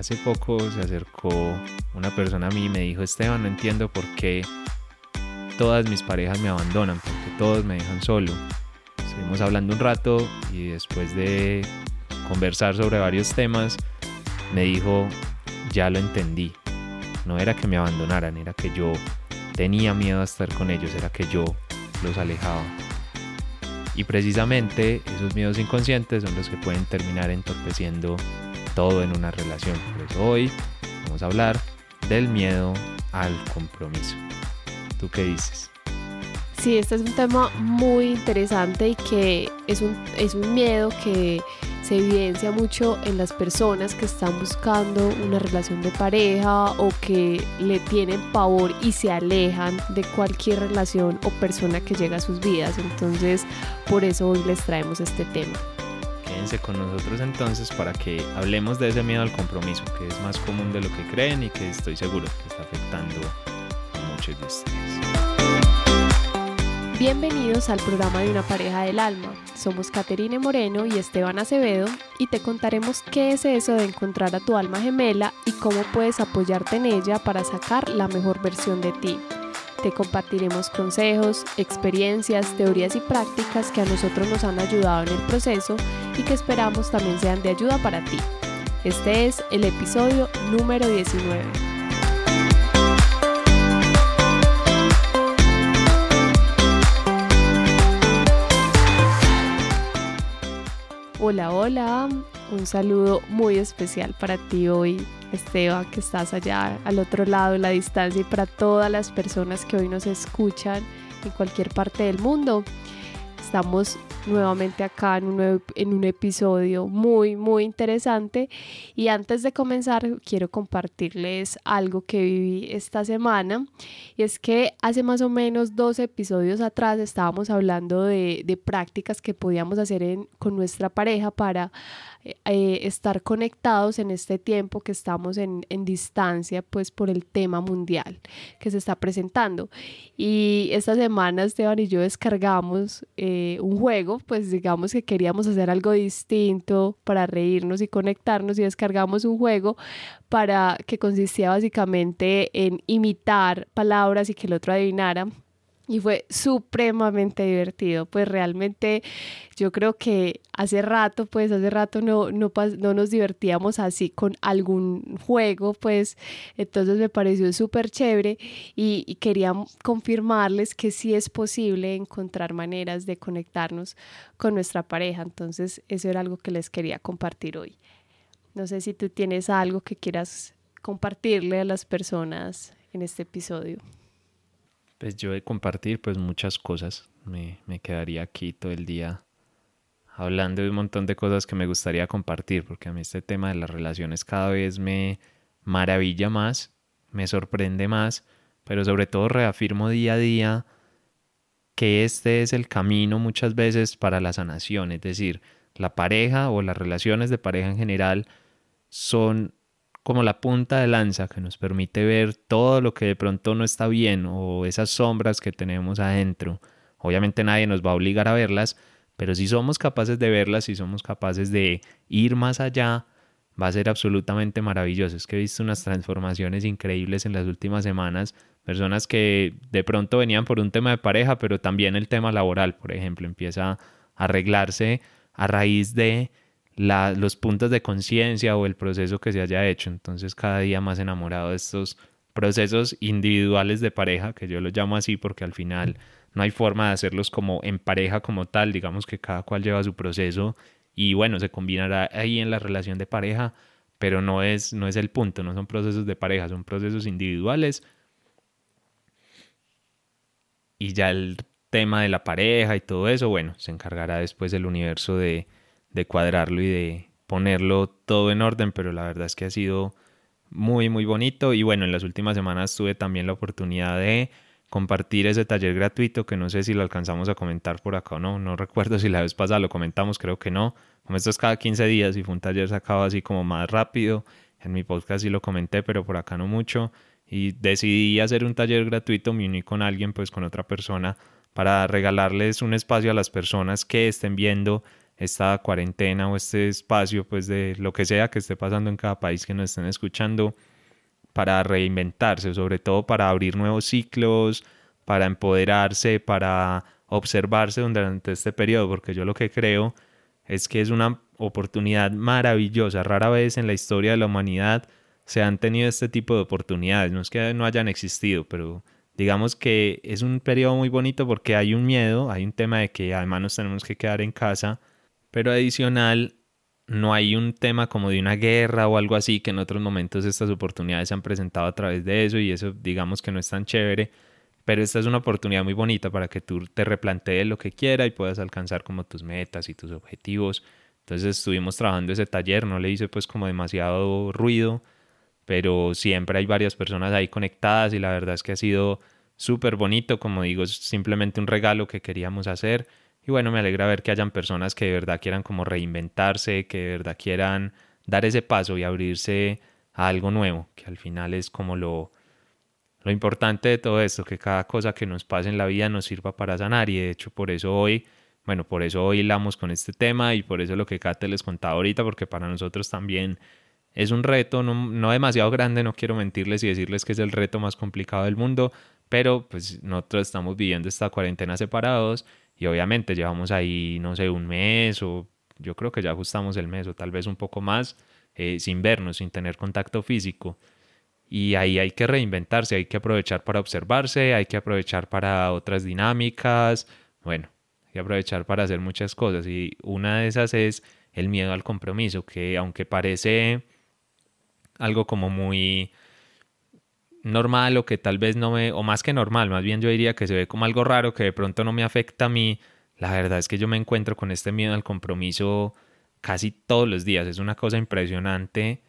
hace poco se acercó una persona a mí y me dijo, Esteban, no entiendo por qué todas mis parejas me abandonan, porque todos me dejan solo. Estuvimos hablando un rato y después de conversar sobre varios temas, me dijo, ya lo entendí. No era que me abandonaran, era que yo tenía miedo a estar con ellos, era que yo los alejaba. Y precisamente esos miedos inconscientes son los que pueden terminar entorpeciendo todo en una relación. Por eso hoy vamos a hablar del miedo al compromiso. ¿Tú qué dices? Sí, este es un tema muy interesante y que es un, es un miedo que se evidencia mucho en las personas que están buscando una relación de pareja o que le tienen pavor y se alejan de cualquier relación o persona que llega a sus vidas. Entonces, por eso hoy les traemos este tema. Quédense con nosotros entonces para que hablemos de ese miedo al compromiso, que es más común de lo que creen y que estoy seguro que está afectando a muchos de ustedes. Bienvenidos al programa de una pareja del alma. Somos Caterine Moreno y Esteban Acevedo y te contaremos qué es eso de encontrar a tu alma gemela y cómo puedes apoyarte en ella para sacar la mejor versión de ti. Te compartiremos consejos, experiencias, teorías y prácticas que a nosotros nos han ayudado en el proceso y que esperamos también sean de ayuda para ti. Este es el episodio número 19. Hola, hola, un saludo muy especial para ti hoy, Esteban, que estás allá al otro lado de la distancia y para todas las personas que hoy nos escuchan en cualquier parte del mundo. Estamos nuevamente acá en un, en un episodio muy, muy interesante. Y antes de comenzar, quiero compartirles algo que viví esta semana. Y es que hace más o menos dos episodios atrás estábamos hablando de prácticas que podíamos hacer con nuestra pareja para eh, estar conectados en este tiempo que estamos en, en, distancia, pues por el tema mundial que se está presentando. Y esta semana Esteban y yo descargamos eh, un juego, pues digamos que queríamos hacer algo distinto para reírnos y conectarnos y descargamos un juego para que consistía básicamente en imitar palabras y que el otro adivinara y fue supremamente divertido. Pues realmente yo creo que hace rato, pues hace rato no, no, no nos divertíamos así con algún juego, pues entonces me pareció súper chévere y, y, quería confirmarles que sí es posible encontrar maneras de conectarnos con nuestra pareja. Entonces eso era algo que les quería compartir hoy. No sé si tú tienes algo que quieras compartirle a las personas en este episodio pues yo de compartir pues muchas cosas. Me, quedaría aquí todo el día hablando de un montón de cosas que me gustaría compartir, porque a mí este tema de las relaciones cada vez me maravilla más, me sorprende más, pero sobre todo reafirmo día a día que este es el camino muchas veces para la sanación, es decir, la pareja o las relaciones de pareja en general son como la punta de lanza que nos permite ver todo lo que de pronto no está bien o esas sombras que tenemos adentro. Obviamente nadie nos va a obligar a verlas, pero si somos capaces de verlas, si somos capaces de ir más allá, va a ser absolutamente maravilloso. Es que he visto unas transformaciones increíbles en las últimas semanas, personas que de pronto venían por un tema de pareja, pero también el tema laboral, por ejemplo, empieza a arreglarse a raíz de los puntos de conciencia o el proceso que se haya hecho. Entonces cada día más enamorado de estos procesos individuales de pareja, que yo los llamo así porque al final no hay forma de hacerlos como en pareja como tal, digamos que cada cual lleva su proceso y bueno, se combinará ahí en la relación de pareja, pero no es, no es el punto, no son procesos de pareja, son procesos individuales. Y ya el tema de la pareja y todo eso, bueno, se encargará después el universo de, de cuadrarlo y de ponerlo todo en orden, pero la verdad es que ha sido muy, muy bonito. Y bueno, en las últimas semanas tuve también la oportunidad de compartir ese taller gratuito que no sé si lo alcanzamos a comentar por acá o no. No recuerdo si la vez pasada lo comentamos, creo que no. Como esto es cada 15 días y fue un taller sacado así como más rápido. En mi podcast sí lo comenté, pero por acá no mucho. Y decidí hacer un taller gratuito, me uní con alguien, pues con otra persona, para regalarles un espacio a las personas que estén viendo esta cuarentena o este espacio, pues de lo que sea que esté pasando en cada país que nos estén escuchando, para reinventarse, sobre todo para abrir nuevos ciclos, para empoderarse, para observarse durante este periodo, porque yo lo que creo es que es una oportunidad maravillosa. Rara vez en la historia de la humanidad se han tenido este tipo de oportunidades. No es que no hayan existido, pero digamos que es un periodo muy bonito porque hay un miedo, hay un tema de que además nos tenemos que quedar en casa, pero adicional no hay un tema como de una guerra o algo así que en otros momentos estas oportunidades se han presentado a través de eso y eso digamos que no es tan chévere pero esta es una oportunidad muy bonita para que tú te replantees lo que quieras y puedas alcanzar como tus metas y tus objetivos. Entonces estuvimos trabajando ese taller, no le hice pues como demasiado ruido, pero siempre hay varias personas ahí conectadas y la verdad es que ha sido súper bonito, como digo, es simplemente un regalo que queríamos hacer y bueno, me alegra ver que hayan personas que de verdad quieran como reinventarse, que de verdad quieran dar ese paso y abrirse a algo nuevo, que al final es como lo, lo importante de todo esto, que cada cosa que nos pase en la vida nos sirva para sanar. Y de hecho por eso hoy, bueno, por eso hoy hilamos con este tema y por eso lo que Kate les contaba ahorita, porque para nosotros también es un reto, no, demasiado grande, no quiero mentirles y decirles que es el reto más complicado del mundo, pero pues nosotros estamos viviendo esta cuarentena separados y obviamente llevamos ahí, no sé, un mes o yo creo que ya ajustamos el mes o tal vez un poco más eh, sin vernos, sin tener contacto físico. Y ahí hay que reinventarse, hay que aprovechar para observarse, hay que aprovechar para otras dinámicas, bueno, hay que aprovechar para hacer muchas cosas. Y una de esas es el miedo al compromiso, que aunque parece algo como muy normal o que tal vez no me, o más que normal, más bien yo diría que se ve como algo raro que de pronto no me afecta a mí, la verdad es que yo me encuentro con este miedo al compromiso casi todos los días, es una cosa impresionante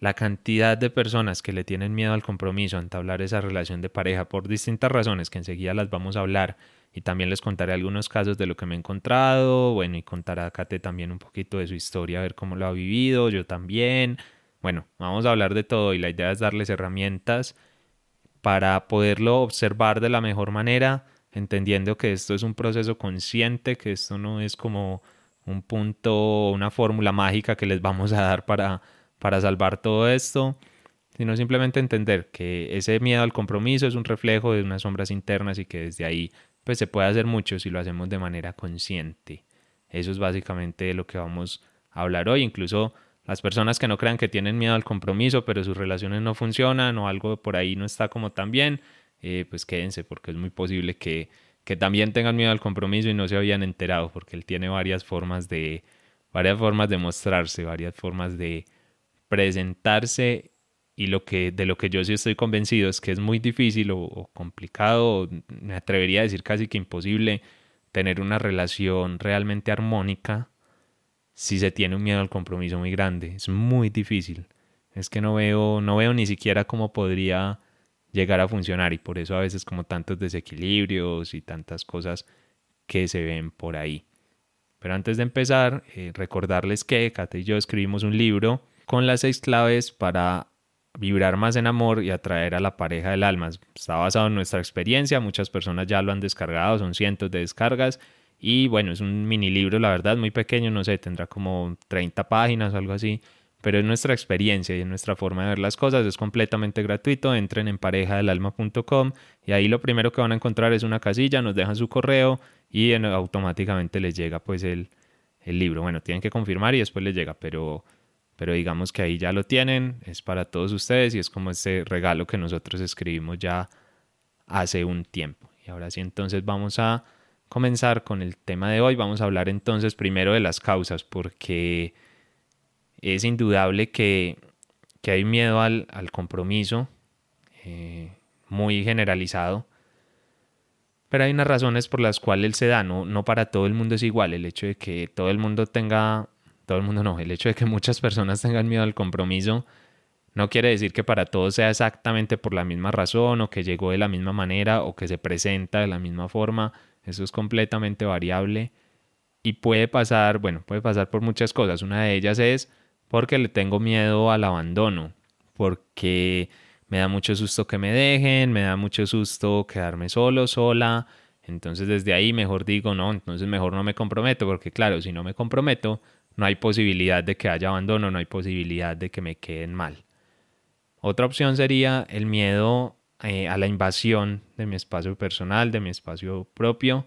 la cantidad de personas que le tienen miedo al compromiso, a entablar esa relación de pareja por distintas razones que enseguida las vamos a hablar y también les contaré algunos casos de lo que me he encontrado, bueno, y contará a Kate también un poquito de su historia, a ver cómo lo ha vivido, yo también. Bueno, vamos a hablar de todo y la idea es darles herramientas para poderlo observar de la mejor manera, entendiendo que esto es un proceso consciente, que esto no es como un punto, una fórmula mágica que les vamos a dar para para salvar todo esto, sino simplemente entender que ese miedo al compromiso es un reflejo de unas sombras internas y que desde ahí pues se puede hacer mucho si lo hacemos de manera consciente. Eso es básicamente lo que vamos a hablar hoy, incluso las personas que no crean que tienen miedo al compromiso, pero sus relaciones no funcionan o algo por ahí no está como tan bien, eh, pues quédense porque es muy posible que, que también tengan miedo al compromiso y no se habían enterado, porque él tiene varias formas de, varias formas de mostrarse, varias formas de, presentarse y lo que, de lo que yo sí estoy convencido es que es muy difícil o, complicado, me atrevería a decir casi que imposible tener una relación realmente armónica si se tiene un miedo al compromiso muy grande. Es muy difícil. Es que no veo, no veo ni siquiera cómo podría llegar a funcionar y por eso a veces como tantos desequilibrios y tantas cosas que se ven por ahí. Pero antes de empezar, eh, recordarles que Kate y yo escribimos un libro con las seis claves para vibrar más en amor y atraer a la pareja del alma. Está basado en nuestra experiencia, muchas personas ya lo han descargado, son cientos de descargas y bueno, es un mini libro, la verdad, muy pequeño, no sé, tendrá como 30 páginas o algo así, pero es nuestra experiencia y es nuestra forma de ver las cosas, es completamente gratuito, entren en parejadelalma.com y ahí lo primero que van a encontrar es una casilla, nos dejan su correo y automáticamente les llega pues el, el libro. Bueno, tienen que confirmar y después les llega, pero pero digamos que ahí ya lo tienen, es para todos ustedes y es como ese regalo que nosotros escribimos ya hace un tiempo. Y ahora sí, entonces vamos a comenzar con el tema de hoy. Vamos a hablar entonces primero de las causas, porque es indudable que, hay miedo al, compromiso eh, muy generalizado. Pero hay unas razones por las cuales él se da, no, no para todo el mundo es igual. El hecho de que todo el mundo tenga todo el mundo no, el hecho de que muchas personas tengan miedo al compromiso no quiere decir que para todos sea exactamente por la misma razón o que llegó de la misma manera o que se presenta de la misma forma. Eso es completamente variable y puede pasar, bueno, puede pasar por muchas cosas. Una de ellas es porque le tengo miedo al abandono, porque me da mucho susto que me dejen, me da mucho susto quedarme solo, sola, Entonces desde ahí mejor digo, no, entonces mejor no me comprometo, porque claro, si no me comprometo, no hay posibilidad de que haya abandono, no hay posibilidad de que me queden mal. Otra opción sería el miedo eh, a la invasión de mi espacio personal, de mi espacio propio.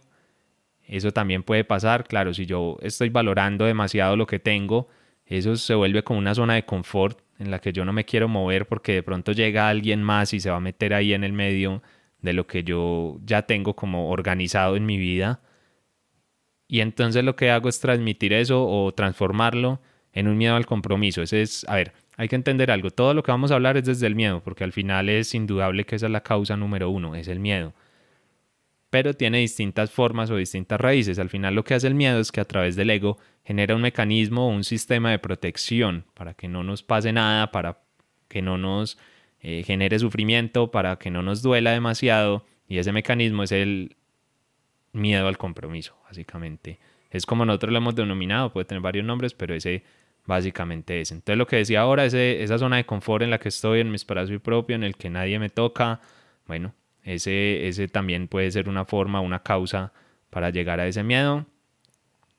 Eso también puede pasar, claro, si yo estoy valorando demasiado lo que tengo, eso se vuelve como una zona de confort en la que yo no me quiero mover porque de pronto llega alguien más y se va a meter ahí en el medio de lo que yo ya tengo como organizado en mi vida. Y entonces lo que hago es transmitir eso o transformarlo en un miedo al compromiso. Ese es, a ver, hay que entender algo. Todo lo que vamos a hablar es desde el miedo, porque al final es indudable que esa es la causa número uno, es el miedo. Pero tiene distintas formas o distintas raíces. Al final lo que hace el miedo es que a través del ego genera un mecanismo o un sistema de protección para que no nos pase nada, para que no nos eh, genere sufrimiento, para que no nos duela demasiado. Y ese mecanismo es el miedo al compromiso, básicamente. Es como nosotros lo hemos denominado, puede tener varios nombres, pero ese básicamente es. Entonces lo que decía ahora, es esa zona de confort en la que estoy, en mi espacio propio, en el que nadie me toca, bueno, ese, ese también puede ser una forma, una causa para llegar a ese miedo.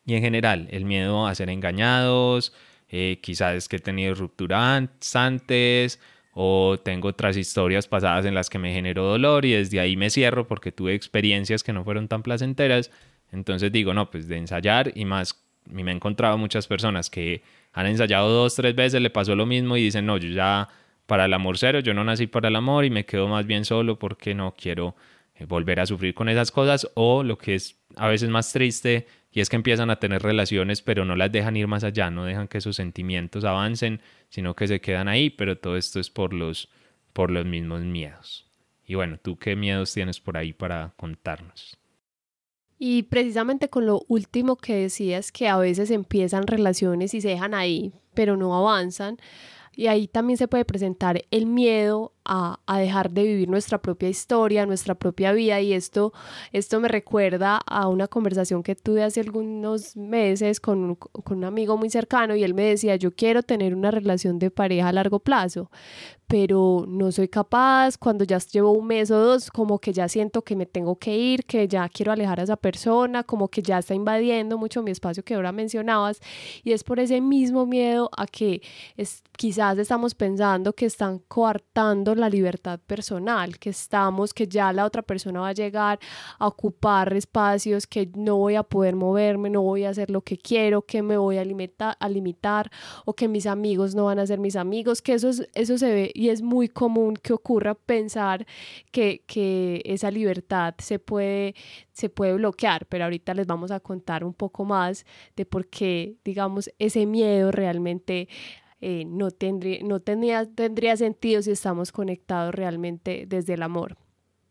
Y en general, el miedo a ser engañados, eh, quizás es que he tenido rupturas antes, o tengo otras historias pasadas en las que me generó dolor y desde ahí me cierro porque tuve experiencias que no fueron tan placenteras. Entonces digo, no, pues de ensayar y más, me he encontrado muchas personas que han ensayado dos, tres veces, le pasó lo mismo y dicen, no, yo ya para el amor cero, yo no nací para el amor y me quedo más bien solo porque no quiero eh, volver a sufrir con esas cosas o lo que es a veces más triste y es que empiezan a tener relaciones pero no las dejan ir más allá, no dejan que sus sentimientos avancen, sino que se quedan ahí, pero todo esto es por los, por los mismos miedos. Y bueno, ¿tú qué miedos tienes por ahí para contarnos? Y precisamente con lo último que decías, que a veces empiezan relaciones y se dejan ahí, pero no avanzan, y ahí también se puede presentar el miedo a, dejar de vivir nuestra propia historia, nuestra propia vida. Y esto, esto me recuerda a una conversación que tuve hace algunos meses con, con un amigo muy cercano y él me decía, yo quiero tener una relación de pareja a largo plazo, pero no soy capaz, cuando ya llevo un mes o dos, como que ya siento que me tengo que ir, que ya quiero alejar a esa persona, como que ya está invadiendo mucho mi espacio que ahora mencionabas, y es por ese mismo miedo a que es, quizás estamos pensando que están coartando la libertad personal, que estamos, que ya la otra persona va a llegar a ocupar espacios, que no voy a poder moverme, no voy a hacer lo que quiero, que me voy a limitar, a limitar o que mis amigos no van a ser mis amigos, que eso, eso se ve y es muy común que ocurra pensar que, que esa libertad se puede, se puede bloquear, pero ahorita les vamos a contar un poco más de por qué, digamos, ese miedo realmente eh, no, tendría, no tendría, tendría sentido si estamos conectados realmente desde el amor.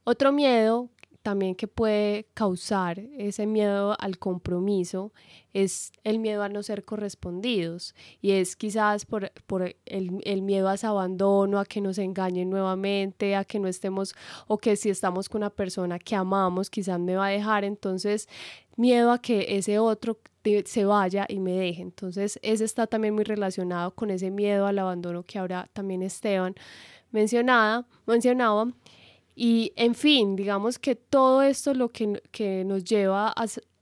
Otro miedo también que puede causar ese miedo al compromiso es el miedo a no ser correspondidos y es quizás por, por el, el, miedo a ese abandono, a que nos engañen nuevamente, a que no estemos o que si estamos con una persona que amamos quizás me va a dejar, entonces miedo a que ese otro se vaya y me deje. Entonces ese está también muy relacionado con ese miedo al abandono que ahora también Esteban mencionaba, mencionaba y en fin, digamos que todo esto lo que, que nos lleva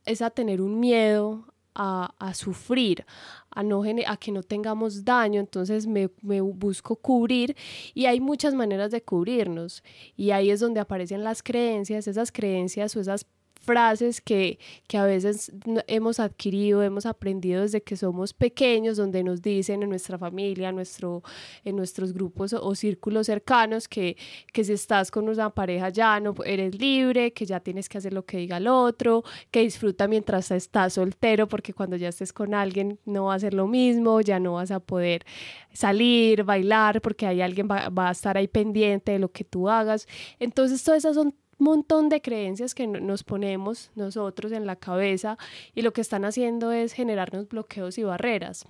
es a tener un miedo a, a, sufrir, a, no, a que no tengamos daño, entonces me, me, busco cubrir y hay muchas maneras de cubrirnos. Y ahí es donde aparecen las creencias, esas creencias o esas frases que, que a veces hemos adquirido, hemos aprendido desde que somos pequeños, donde nos dicen en nuestra familia, en, nuestro, en nuestros grupos o, círculos cercanos que, que si estás con una pareja ya no eres libre, que ya tienes que hacer lo que diga el otro, que disfruta mientras estás soltero, porque cuando ya estés con alguien no va a ser lo mismo, ya no vas a poder salir, bailar, porque hay alguien va, va a estar ahí pendiente de lo que tú hagas. Entonces, todas esas son montón de creencias que nos ponemos nosotros en la cabeza y lo que están haciendo es generarnos bloqueos y barreras.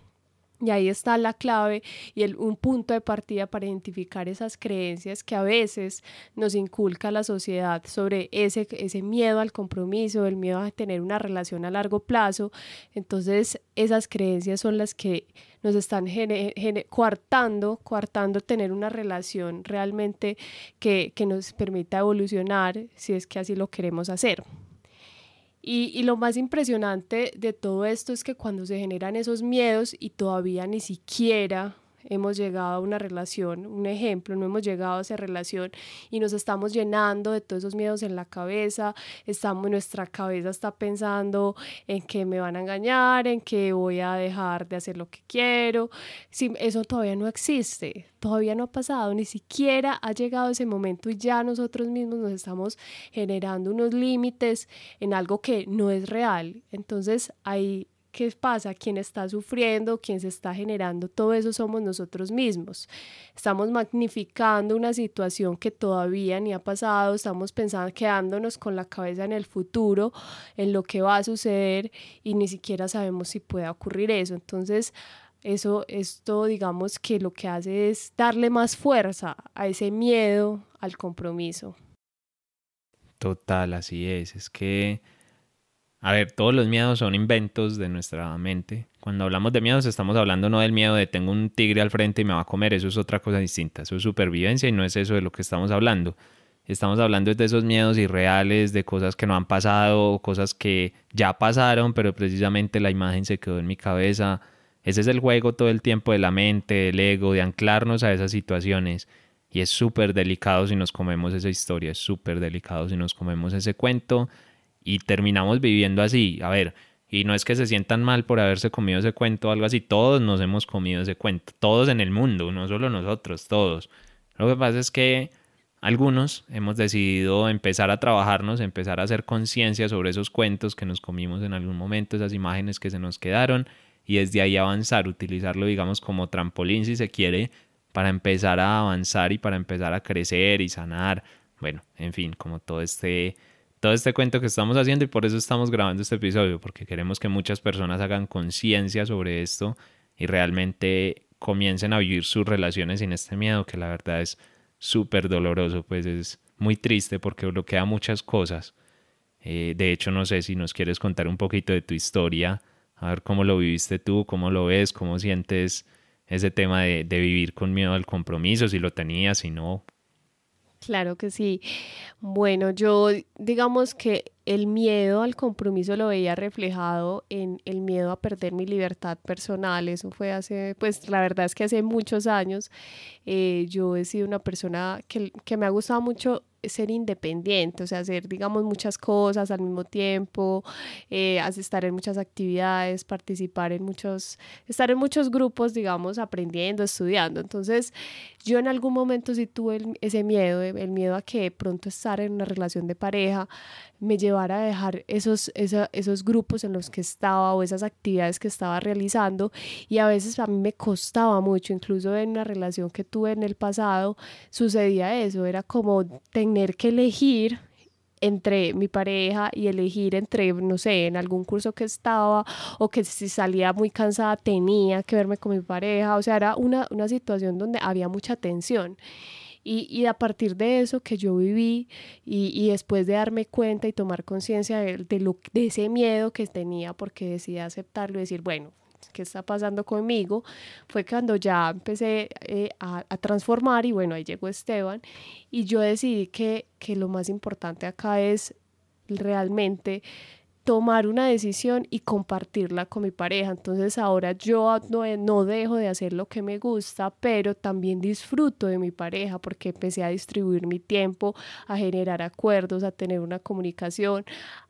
Y ahí está la clave y el, un punto de partida para identificar esas creencias que a veces nos inculca la sociedad sobre ese, ese miedo al compromiso, el miedo a tener una relación a largo plazo. Entonces, esas creencias son las que nos están coartando, coartando tener una relación realmente que, que nos permita evolucionar si es que así lo queremos hacer. Y, y, lo más impresionante de todo esto es que cuando se generan esos miedos y todavía ni siquiera hemos llegado a una relación, un ejemplo, no hemos llegado a esa relación y nos estamos llenando de todos esos miedos en la cabeza, estamos, nuestra cabeza está pensando en que me van a engañar, en que voy a dejar de hacer lo que quiero, si, eso todavía no existe, todavía no ha pasado, ni siquiera ha llegado ese momento y ya nosotros mismos nos estamos generando unos límites en algo que no es real. Entonces ahí ¿Qué pasa? Quien está sufriendo, quien se está generando, todo eso somos nosotros mismos. Estamos magnificando una situación que todavía ni ha pasado, estamos pensando, quedándonos con la cabeza en el futuro, en lo que va a suceder y ni siquiera sabemos si puede ocurrir eso. Entonces, eso, esto digamos que lo que hace es darle más fuerza a ese miedo al compromiso. Total, así es. Es que a ver, todos los miedos son inventos de nuestra mente. Cuando hablamos de miedos estamos hablando no del miedo de tengo un tigre al frente y me va a comer, eso es otra cosa distinta, eso es supervivencia y no es eso de lo que estamos hablando. Estamos hablando de esos miedos irreales, de cosas que no han pasado, cosas que ya pasaron, pero precisamente la imagen se quedó en mi cabeza. Ese es el juego todo el tiempo de la mente, del ego, de anclarnos a esas situaciones. Y es súper delicado si nos comemos esa historia, es súper delicado si nos comemos ese cuento y terminamos viviendo así. A ver, y no es que se sientan mal por haberse comido ese cuento o algo así, todos nos hemos comido ese cuento, todos en el mundo, no solo nosotros, todos. Lo que pasa es que algunos hemos decidido empezar a trabajarnos, empezar a hacer conciencia sobre esos cuentos que nos comimos en algún momento, esas imágenes que se nos quedaron y desde ahí avanzar, utilizarlo digamos como trampolín si se quiere, para empezar a avanzar y para empezar a crecer y sanar. Bueno, en fin, como todo este todo este cuento que estamos haciendo y por eso estamos grabando este episodio, porque queremos que muchas personas hagan conciencia sobre esto y realmente comiencen a vivir sus relaciones sin este miedo, que la verdad es súper doloroso, pues es muy triste porque bloquea muchas cosas. Eh, de hecho, no sé si nos quieres contar un poquito de tu historia, a ver cómo lo viviste tú, cómo lo ves, cómo sientes ese tema de, de vivir con miedo al compromiso, si lo tenías, si no, Claro que sí. Bueno, yo digamos que el miedo al compromiso lo veía reflejado en el miedo a perder mi libertad personal. Eso fue hace, pues la verdad es que hace muchos años eh, yo he sido una persona que, que me ha gustado mucho ser independiente, o sea, hacer, digamos, muchas cosas al mismo tiempo, eh, estar en muchas actividades, participar en muchos, estar en muchos grupos, digamos, aprendiendo, estudiando. Entonces, yo en algún momento sí tuve ese miedo, el miedo a que pronto estar en una relación de pareja me llevara a dejar esos, esos grupos en los que estaba o esas actividades que estaba realizando. Y a veces a mí me costaba mucho, incluso en una relación que tuve en el pasado, sucedía eso, era como tener que elegir entre mi pareja y elegir entre, no sé, en algún curso que estaba o que si salía muy cansada tenía que verme con mi pareja, o sea, era una, una situación donde había mucha tensión. Y, y, a partir de eso que yo viví y, y después de darme cuenta y tomar conciencia de, de, de ese miedo que tenía porque decidí aceptarlo y decir, bueno, qué está pasando conmigo, fue cuando ya empecé eh, a, a, transformar y bueno, ahí llegó Esteban y yo decidí que, que lo más importante acá es realmente tomar una decisión y compartirla con mi pareja. Entonces ahora yo no, no, dejo de hacer lo que me gusta, pero también disfruto de mi pareja porque empecé a distribuir mi tiempo, a generar acuerdos, a tener una comunicación,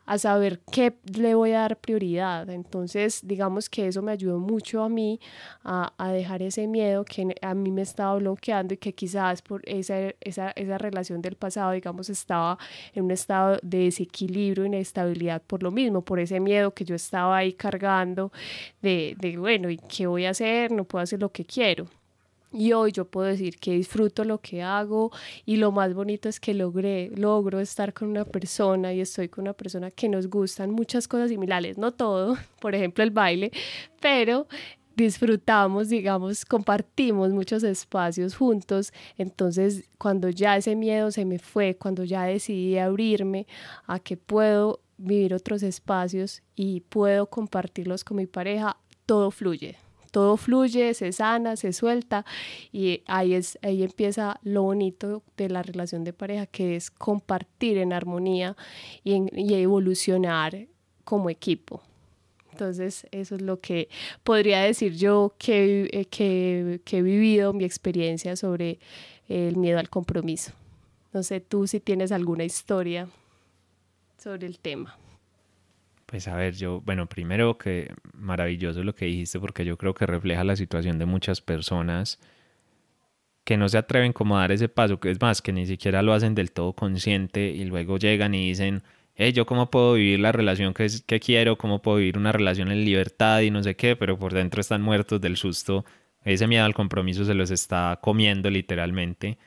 a saber qué le voy a dar prioridad. Entonces, digamos que eso me ayudó mucho a mí a, a dejar ese miedo que a mí me estaba bloqueando y que quizás por esa, esa, esa relación del pasado, digamos, estaba en un estado de desequilibrio, inestabilidad por lo mismo, por ese miedo que yo estaba ahí cargando de, de bueno, ¿y qué voy a hacer? No puedo hacer lo que quiero. Y hoy yo puedo decir que disfruto lo que hago y lo más bonito es que logré, logro estar con una persona y estoy con una persona que nos gustan muchas cosas similares, no todo, por ejemplo el baile, pero disfrutamos, digamos, compartimos muchos espacios juntos. Entonces, cuando ya ese miedo se me fue, cuando ya decidí abrirme a que puedo vivir otros espacios y puedo compartirlos con mi pareja, todo fluye todo fluye, se sana, se suelta y ahí, es, ahí empieza lo bonito de la relación de pareja, que es compartir en armonía y, y evolucionar como equipo. Entonces, eso es lo que podría decir yo que, eh, que, que he vivido, mi experiencia sobre el miedo al compromiso. No sé tú si tienes alguna historia sobre el tema. Pues a ver, yo, bueno, primero que maravilloso lo que dijiste porque yo creo que refleja la situación de muchas personas que no se atreven como a dar ese paso, que es más, que ni siquiera lo hacen del todo consciente y luego llegan y dicen, hey, yo cómo puedo vivir la relación que, que quiero, cómo puedo vivir una relación en libertad y no sé qué, pero por dentro están muertos del susto, ese miedo al compromiso se los está comiendo literalmente.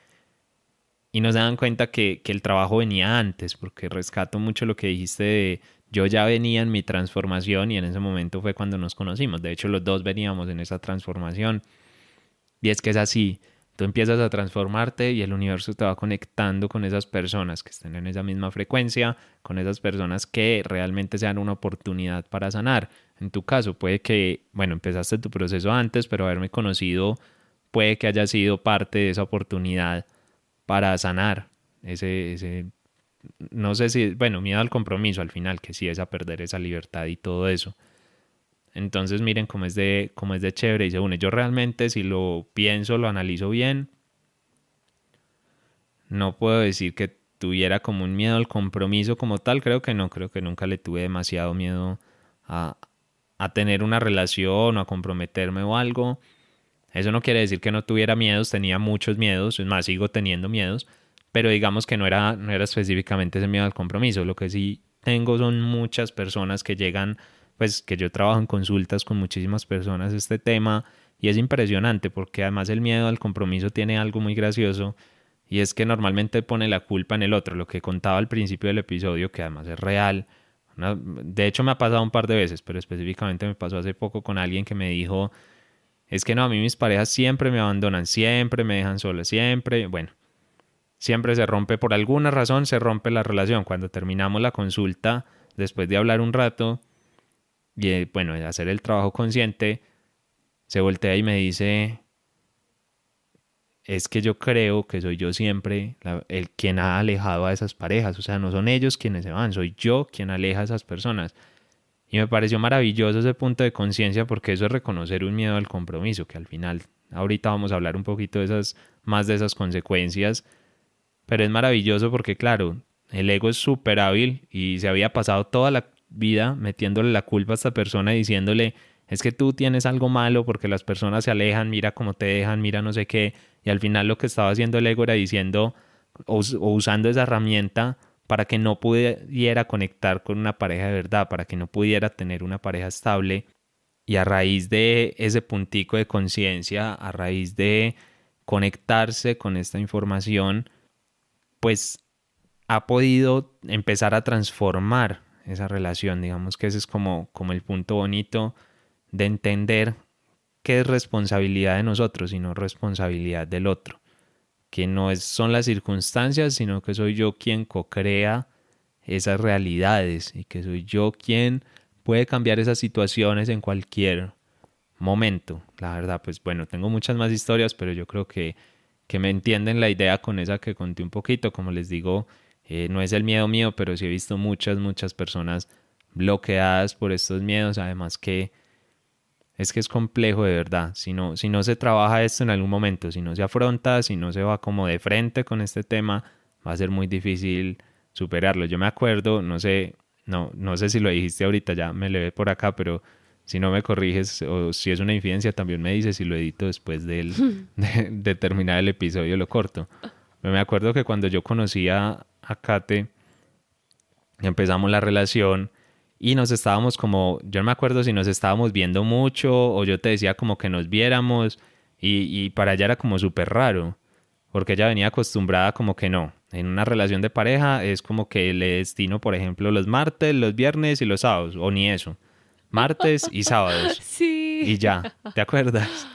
Y no se dan cuenta que, que, el trabajo venía antes, porque rescato mucho lo que dijiste de yo ya venía en mi transformación y en ese momento fue cuando nos conocimos. De hecho, los dos veníamos en esa transformación. Y es que es así, tú empiezas a transformarte y el universo te va conectando con esas personas que estén en esa misma frecuencia, con esas personas que realmente sean una oportunidad para sanar. En tu caso, puede que, bueno, empezaste tu proceso antes, pero haberme conocido puede que haya sido parte de esa oportunidad para sanar ese, ese, no sé si, bueno, miedo al compromiso al final, que sí es a perder esa libertad y todo eso. Entonces miren cómo es de, cómo es de chévere y se une. Yo realmente si lo pienso, lo analizo bien, no puedo decir que tuviera como un miedo al compromiso como tal, creo que no, creo que nunca le tuve demasiado miedo a, a tener una relación o a comprometerme o algo. Eso no quiere decir que no tuviera miedos, tenía muchos miedos, es más, sigo teniendo miedos, pero digamos que no era, no era específicamente ese miedo al compromiso. Lo que sí tengo son muchas personas que llegan, pues que yo trabajo en consultas con muchísimas personas este tema y es impresionante porque además el miedo al compromiso tiene algo muy gracioso y es que normalmente pone la culpa en el otro, lo que contaba al principio del episodio, que además es real. de hecho me ha pasado un par de veces, pero específicamente me pasó hace poco con alguien que me dijo, es que no, a mí mis parejas siempre me abandonan, siempre me dejan sola, siempre, bueno, siempre se rompe, por alguna razón se rompe la relación. Cuando terminamos la consulta, después de hablar un rato y eh, bueno, hacer el trabajo consciente, se voltea y me dice, es que yo creo que soy yo siempre el quien ha alejado a esas parejas, o sea, no son ellos quienes se van, soy yo quien aleja a esas personas. Y me pareció maravilloso ese punto de conciencia porque eso es reconocer un miedo al compromiso, que al final, ahorita vamos a hablar un poquito de esas, más de esas consecuencias, pero es maravilloso porque claro, el ego es súper hábil y se había pasado toda la vida metiéndole la culpa a esta persona y diciéndole, es que tú tienes algo malo porque las personas se alejan, mira cómo te dejan, mira no sé qué, y al final lo que estaba haciendo el ego era diciendo o usando esa herramienta para que no pudiera conectar con una pareja de verdad, para que no pudiera tener una pareja estable. Y a raíz de ese puntico de conciencia, a raíz de conectarse con esta información, pues ha podido empezar a transformar esa relación. Digamos que ese es como, como el punto bonito de entender que es responsabilidad de nosotros y no responsabilidad del otro que no es, son las circunstancias, sino que soy yo quien co-crea esas realidades y que soy yo quien puede cambiar esas situaciones en cualquier momento. La verdad, pues bueno, tengo muchas más historias, pero yo creo que, que me entienden la idea con esa que conté un poquito. Como les digo, eh, no es el miedo mío, pero sí he visto muchas, muchas personas bloqueadas por estos miedos. Además que es que es complejo de verdad. Si no, si no se trabaja esto en algún momento, si no se afronta, si no se va como de frente con este tema, va a ser muy difícil superarlo. Yo me acuerdo, no sé, no, no sé si lo dijiste ahorita, ya me le ve por acá, pero si no me corriges o si es una infidencia, también me dices si lo edito después de, de, terminar el episodio, lo corto. me acuerdo que cuando yo conocí a, a Kate, empezamos la relación y nos estábamos como, yo no me acuerdo si nos estábamos viendo mucho o yo te decía como que nos viéramos y, para ella era como súper raro, porque ella venía acostumbrada como que no, en una relación de pareja es como que le destino, por ejemplo, los martes, los viernes y los sábados, o ni eso, martes y sábados. Sí. Y ya, ¿te acuerdas?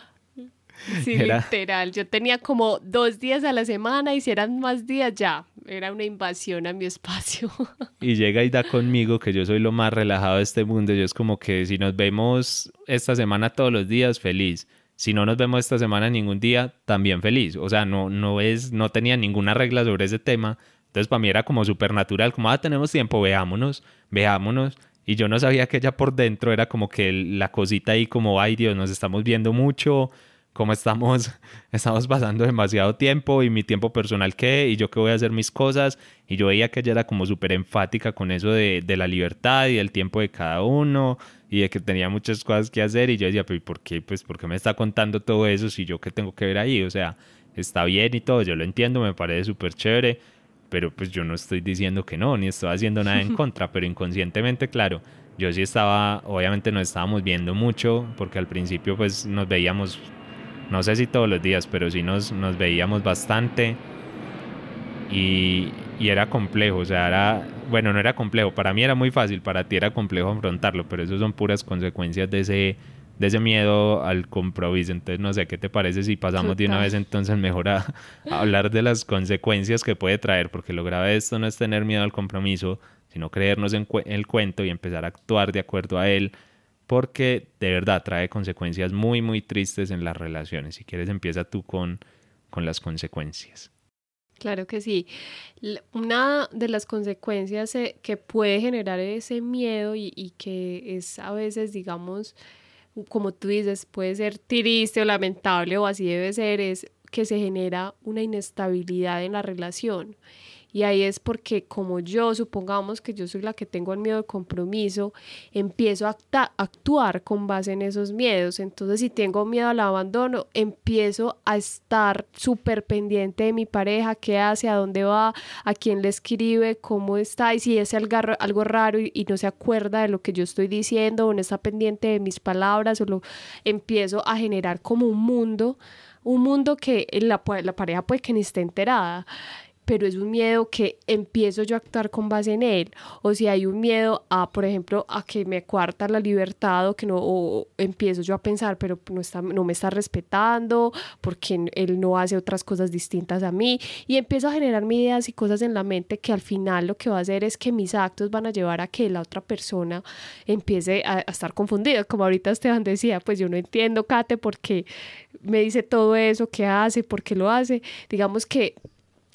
Sí, literal. Yo tenía como dos días a la semana y si eran más días ya, era una invasión a mi espacio. Y llega y da conmigo que yo soy lo más relajado de este mundo. Yo es como que si nos vemos esta semana todos los días, feliz. Si no nos vemos esta semana ningún día, también feliz. O sea, no, no es, no tenía ninguna regla sobre ese tema. Entonces para mí era como súper natural, como, ah, tenemos tiempo, veámonos, veámonos. Y yo no sabía que ella por dentro era como que la cosita ahí como, ay Dios, nos estamos viendo mucho, como estamos, estamos pasando demasiado tiempo y mi tiempo personal qué, y yo qué voy a hacer mis cosas, y yo veía que ella era como súper enfática con eso de, de, la libertad y del tiempo de cada uno, y de que tenía muchas cosas que hacer, y yo decía, pero ¿por qué? Pues, ¿por qué me está contando todo eso si yo qué tengo que ver ahí? O sea, está bien y todo, yo lo entiendo, me parece súper chévere, pero pues yo no estoy diciendo que no, ni estoy haciendo nada en contra, pero inconscientemente, claro, yo sí estaba, obviamente nos estábamos viendo mucho, porque al principio pues nos veíamos, no sé si todos los días, pero sí nos, nos veíamos bastante y, y era complejo, o sea, era, bueno, no era complejo, para mí era muy fácil, para ti era complejo afrontarlo, pero eso son puras consecuencias de ese de ese miedo al compromiso. Entonces, no sé qué te parece si pasamos de una vez entonces mejor a, hablar de las consecuencias que puede traer, porque lo grave de esto no es tener miedo al compromiso, sino creernos en, el cuento y empezar a actuar de acuerdo a él, porque de verdad trae consecuencias muy, muy tristes en las relaciones. Si quieres, empieza tú con, con las consecuencias. Claro que sí. Una de las consecuencias eh, que puede generar ese miedo y, y que es a veces, digamos, como tú dices, puede ser triste o lamentable o así debe ser, es que se genera una inestabilidad en la relación. Y ahí es porque como yo, supongamos que yo soy la que tengo el miedo al compromiso, empiezo a actuar con base en esos miedos. Entonces, si tengo miedo al abandono, empiezo a estar súper pendiente de mi pareja, qué hace, a dónde va, a quién le escribe, cómo está, y si es algo, raro y, no se acuerda de lo que yo estoy diciendo o no está pendiente de mis palabras, o empiezo a generar como un mundo un mundo que la, la pareja puede que ni esté enterada pero es un miedo que empiezo yo a actuar con base en él. O si hay un miedo a, por ejemplo, a que me cuarta la libertad o que no, o empiezo yo a pensar, pero no, está, no me está respetando porque él no hace otras cosas distintas a mí. Y empiezo a generar ideas y cosas en la mente que al final lo que va a hacer es que mis actos van a llevar a que la otra persona empiece a, estar confundida. Como ahorita Esteban decía, pues yo no entiendo, Kate, por qué me dice todo eso, qué hace, por qué lo hace. Digamos que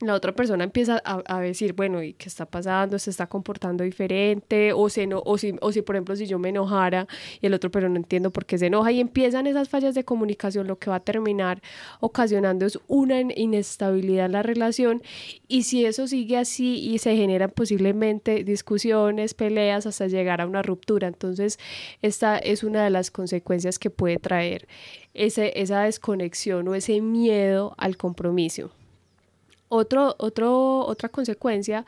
la otra persona empieza a, decir, bueno, ¿y qué está pasando? ¿Se está comportando diferente? O, se no, o, si, o si, por ejemplo, si yo me enojara y el otro, pero no entiendo por qué se enoja. Y empiezan esas fallas de comunicación, lo que va a terminar ocasionando es una inestabilidad en la relación. Y si eso sigue así y se generan posiblemente discusiones, peleas, hasta llegar a una ruptura. Entonces, esta es una de las consecuencias que puede traer ese, esa desconexión o ese miedo al compromiso. Otro, otro, otra consecuencia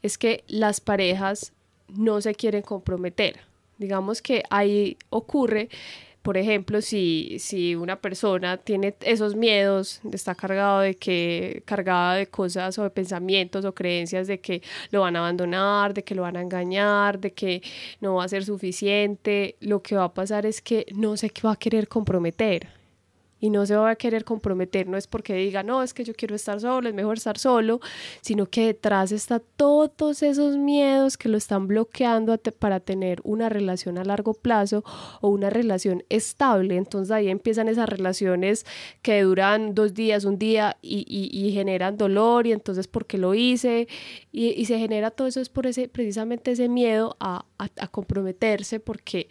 es que las parejas no se quieren comprometer. Digamos que ahí ocurre, por ejemplo, si, si una persona tiene esos miedos, está cargado de que, cargada de cosas o de pensamientos o creencias de que lo van a abandonar, de que lo van a engañar, de que no va a ser suficiente, lo que va a pasar es que no se va a querer comprometer y no se va a querer comprometer, no es porque diga, no, es que yo quiero estar solo, es mejor estar solo, sino que detrás está todos esos miedos que lo están bloqueando para tener una relación a largo plazo o una relación estable. Entonces ahí empiezan esas relaciones que duran dos días, un día y, y, generan dolor y entonces porque lo hice y, y, se genera todo eso es por ese, precisamente ese miedo a, a, a comprometerse porque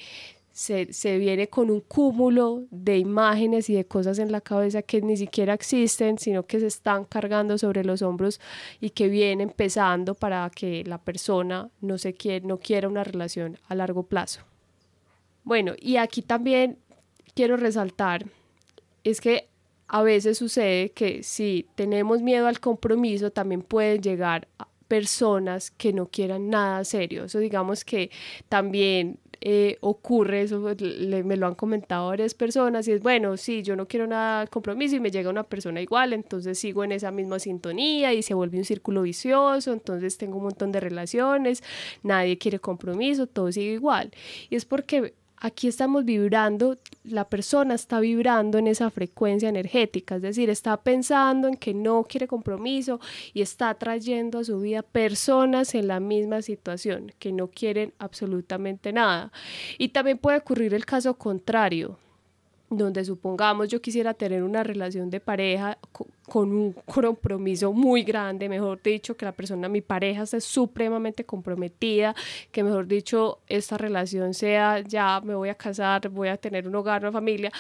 se, viene con un cúmulo de imágenes y de cosas en la cabeza que ni siquiera existen, sino que se están cargando sobre los hombros y que vienen pesando para que la persona no, se quiere, no quiera una relación a largo plazo. Bueno, y aquí también quiero resaltar, es que a veces sucede que si tenemos miedo al compromiso, también pueden llegar personas que no quieran nada serio. Eso digamos que también eh, ocurre, eso me lo han comentado varias personas, y es bueno, sí, yo no quiero nada compromiso y me llega una persona igual, entonces sigo en esa misma sintonía y se vuelve un círculo vicioso, entonces tengo un montón de relaciones, nadie quiere compromiso, todo sigue igual. Y es porque aquí estamos vibrando, la persona está vibrando en esa frecuencia energética, es decir, está pensando en que no quiere compromiso y está trayendo a su vida personas en la misma situación, que no quieren absolutamente nada. Y también puede ocurrir el caso contrario, donde supongamos yo quisiera tener una relación de pareja con un compromiso muy grande, mejor dicho, que la persona, mi pareja esté supremamente comprometida, que mejor dicho, esta relación sea ya me voy a casar, voy a tener un hogar, una familia,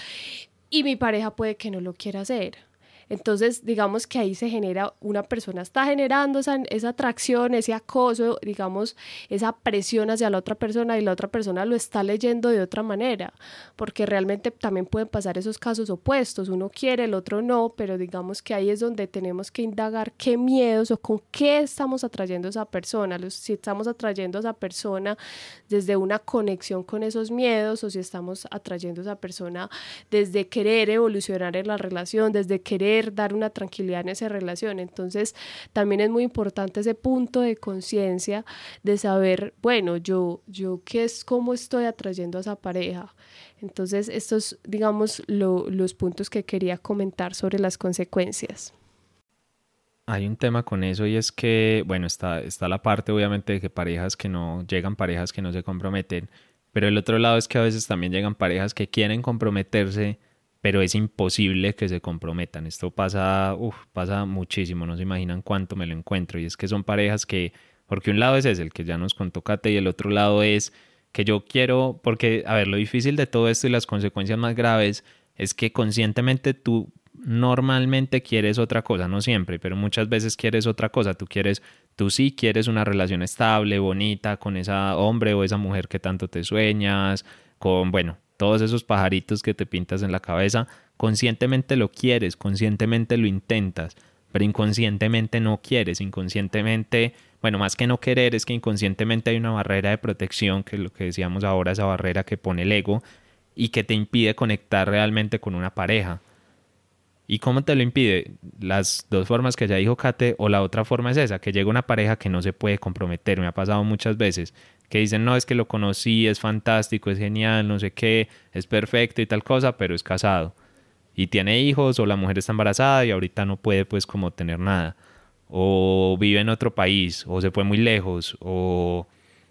y mi pareja puede que no lo quiera hacer entonces, digamos que ahí se genera, una persona está generando esa, esa, atracción, ese acoso, digamos, esa presión hacia la otra persona y la otra persona lo está leyendo de otra manera, porque realmente también pueden pasar esos casos opuestos, uno quiere, el otro no, pero digamos que ahí es donde tenemos que indagar qué miedos o con qué estamos atrayendo a esa persona, si estamos atrayendo a esa persona desde una conexión con esos miedos o si estamos atrayendo a esa persona desde querer evolucionar en la relación, desde querer dar una tranquilidad en esa relación. Entonces, también es muy importante ese punto de conciencia de saber, bueno, yo, yo qué es, cómo estoy atrayendo a esa pareja. Entonces, estos, digamos, los puntos que quería comentar sobre las consecuencias. Hay un tema con eso y es que, bueno, está, está la parte obviamente de que parejas que no llegan, parejas que no se comprometen, pero el otro lado es que a veces también llegan parejas que quieren comprometerse, pero es imposible que se comprometan. Esto pasa, pasa muchísimo, no se imaginan cuánto me lo encuentro. Y es que son parejas que, porque un lado es ese, el que ya nos contó Kate, y el otro lado es que yo quiero, porque, a ver, lo difícil de todo esto y las consecuencias más graves es que conscientemente tú normalmente quieres otra cosa, no siempre, pero muchas veces quieres otra cosa. Tú quieres, tú sí quieres una relación estable, bonita, con esa hombre o esa mujer que tanto te sueñas, con, bueno, todos esos pajaritos que te pintas en la cabeza, conscientemente lo quieres, conscientemente lo intentas, pero inconscientemente no quieres, inconscientemente, bueno, más que no querer, es que inconscientemente hay una barrera de protección, que es lo que decíamos ahora, esa barrera que pone el ego y que te impide conectar realmente con una pareja. ¿Y cómo te lo impide? Las dos formas que ya dijo Kate, o la otra forma es esa, que llega una pareja que no se puede comprometer, me ha pasado muchas veces, que dicen, no, es que lo conocí, es fantástico, es genial, no sé qué, es perfecto y tal cosa, pero es casado. Y tiene hijos o la mujer está embarazada y ahorita no puede pues como tener nada. O vive en otro país, o se fue muy lejos, o...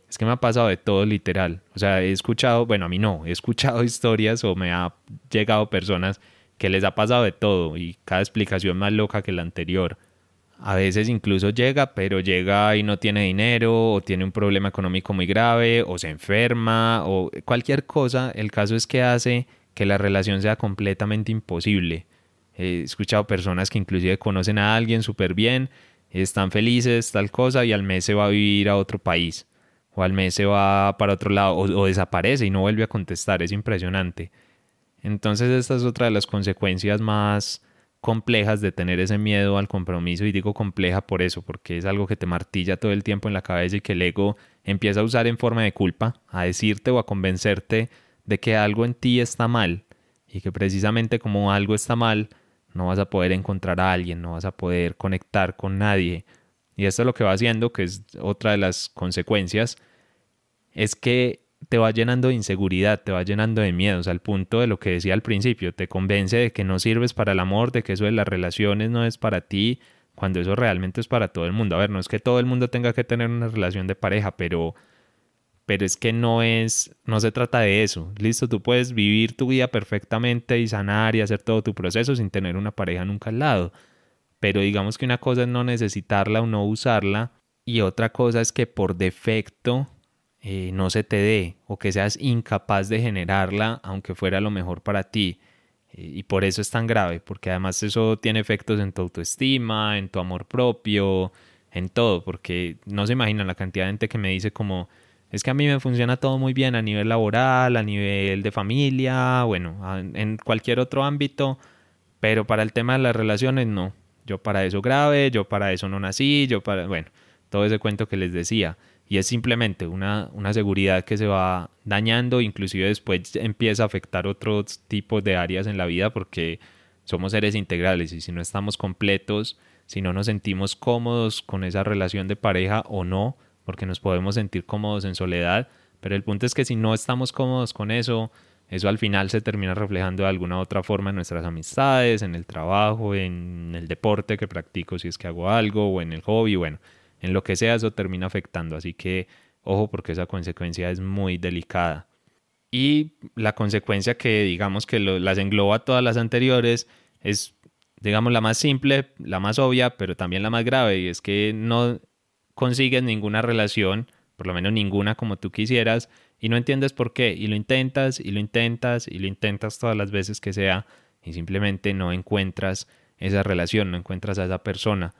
Es que me ha pasado de todo literal. O sea, he escuchado, bueno, a mí no, he escuchado historias o me ha llegado personas que les ha pasado de todo y cada explicación más loca que la anterior. A veces incluso llega, pero llega y no tiene dinero o tiene un problema económico muy grave o se enferma o cualquier cosa. El caso es que hace que la relación sea completamente imposible. He escuchado personas que inclusive conocen a alguien súper bien, están felices, tal cosa, y al mes se va a vivir a otro país. O al mes se va para otro lado o, o desaparece y no vuelve a contestar. Es impresionante. Entonces esta es otra de las consecuencias más complejas de tener ese miedo al compromiso y digo compleja por eso, porque es algo que te martilla todo el tiempo en la cabeza y que el ego empieza a usar en forma de culpa, a decirte o a convencerte de que algo en ti está mal y que precisamente como algo está mal, no vas a poder encontrar a alguien, no vas a poder conectar con nadie. Y esto es lo que va haciendo, que es otra de las consecuencias, es que te va llenando de inseguridad, te va llenando de miedos, al punto de lo que decía al principio, te convence de que no sirves para el amor, de que eso de las relaciones no es para ti, cuando eso realmente es para todo el mundo. A ver, no es que todo el mundo tenga que tener una relación de pareja, pero pero es que no es no se trata de eso. Listo, tú puedes vivir tu vida perfectamente y sanar y hacer todo tu proceso sin tener una pareja nunca al lado. Pero digamos que una cosa es no necesitarla o no usarla y otra cosa es que por defecto eh, no se te dé o que seas incapaz de generarla aunque fuera lo mejor para ti. Eh, y por eso es tan grave, porque además eso tiene efectos en tu autoestima, en tu amor propio, en todo, porque no se imaginan la cantidad de gente que me dice como, es que a mí me funciona todo muy bien a nivel laboral, a nivel de familia, bueno, en cualquier otro ámbito, pero para el tema de las relaciones no. Yo para eso grave, yo para eso no nací, yo para, bueno, todo ese cuento que les decía y es simplemente una, una seguridad que se va dañando, inclusive después empieza a afectar otros tipos de áreas en la vida porque somos seres integrales y si no estamos completos, si no nos sentimos cómodos con esa relación de pareja o no, porque nos podemos sentir cómodos en soledad, pero el punto es que si no estamos cómodos con eso, eso al final se termina reflejando de alguna otra forma en nuestras amistades, en el trabajo, en el deporte que practico si es que hago algo o en el hobby, bueno, en lo que sea eso termina afectando. Así que ojo porque esa consecuencia es muy delicada. Y la consecuencia que digamos que las engloba todas las anteriores es digamos, la más simple, la más obvia, pero también la más grave, y es que no consigues ninguna relación, por lo menos ninguna como tú quisieras, y no entiendes por qué, y lo intentas, y lo intentas, y lo intentas todas las veces que sea, y simplemente no encuentras esa relación, no encuentras a esa persona.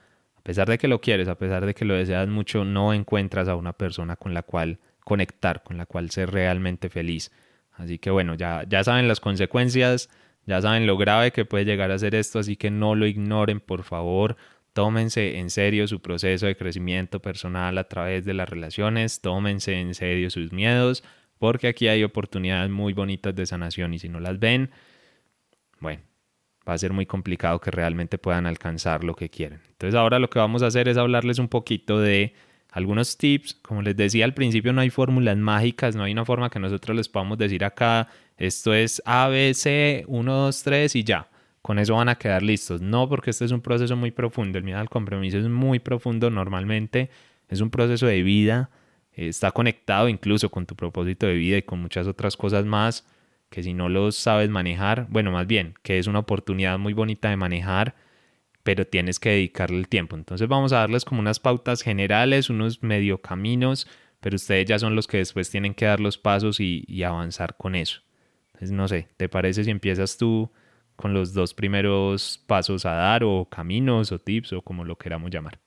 Pesar de que lo quieres, a pesar de que lo deseas mucho, no encuentras a una persona con la cual conectar, con la cual ser realmente feliz. Así que bueno, ya, ya saben las consecuencias, ya saben lo grave que puede llegar a ser esto, así que no lo ignoren, por favor. Tómense en serio su proceso de crecimiento personal a través de las relaciones, tómense en serio sus miedos, porque aquí hay oportunidades muy bonitas de sanación y si no las ven, bueno, va a ser muy complicado que realmente puedan alcanzar lo que quieren. Entonces ahora lo que vamos a hacer es hablarles un poquito de algunos tips. Como les decía al principio, no hay fórmulas mágicas, no hay una forma que nosotros les podamos decir acá, esto es A, B, C, 1, 2, 3 y ya. Con eso van a quedar listos. No, porque este es un proceso muy profundo. El miedo al compromiso es muy profundo normalmente. Es un proceso de vida. Está conectado incluso con tu propósito de vida y con muchas otras cosas más que si no los sabes manejar, bueno, más bien, que es una oportunidad muy bonita de manejar, pero tienes que dedicarle el tiempo. Entonces vamos a darles como unas pautas generales, unos medio caminos, pero ustedes ya son los que después tienen que dar los pasos y, avanzar con eso. Entonces, no sé, ¿te parece si empiezas tú con los dos primeros pasos a dar o caminos o tips o como lo queramos llamar?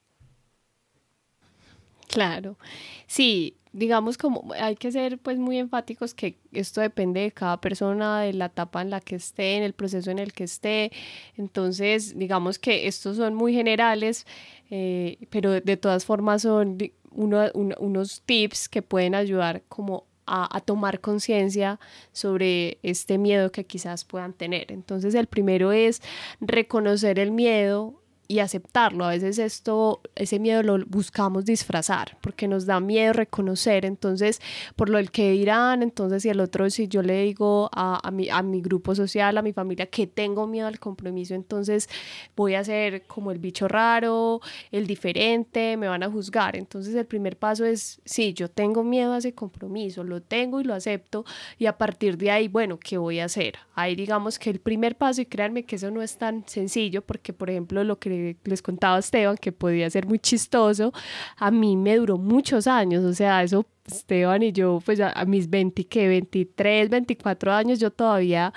Claro, sí, digamos como hay que ser pues muy enfáticos que esto depende de cada persona, de la etapa en la que esté, en el proceso en el que esté. Entonces, digamos que estos son muy generales, eh, pero de todas formas son unos tips que pueden ayudar como a, a tomar conciencia sobre este miedo que quizás puedan tener. Entonces, el primero es reconocer el miedo y aceptarlo. A veces esto, ese miedo lo buscamos disfrazar porque nos da miedo reconocer. Entonces, por lo que dirán, entonces si el otro, si yo le digo a, a, mi, a mi grupo social, a mi familia que tengo miedo al compromiso, entonces voy a ser como el bicho raro, el diferente, me van a juzgar. Entonces el primer paso es, sí, yo tengo miedo a ese compromiso, lo tengo y lo acepto y a partir de ahí, bueno, ¿qué voy a hacer? Ahí digamos que el primer paso, y créanme que eso no es tan sencillo porque, por ejemplo, lo que les contaba Esteban, que podía ser muy chistoso, a mí me duró muchos años, o sea, eso Esteban y yo, pues a, mis 20, que 23, 24 años, yo todavía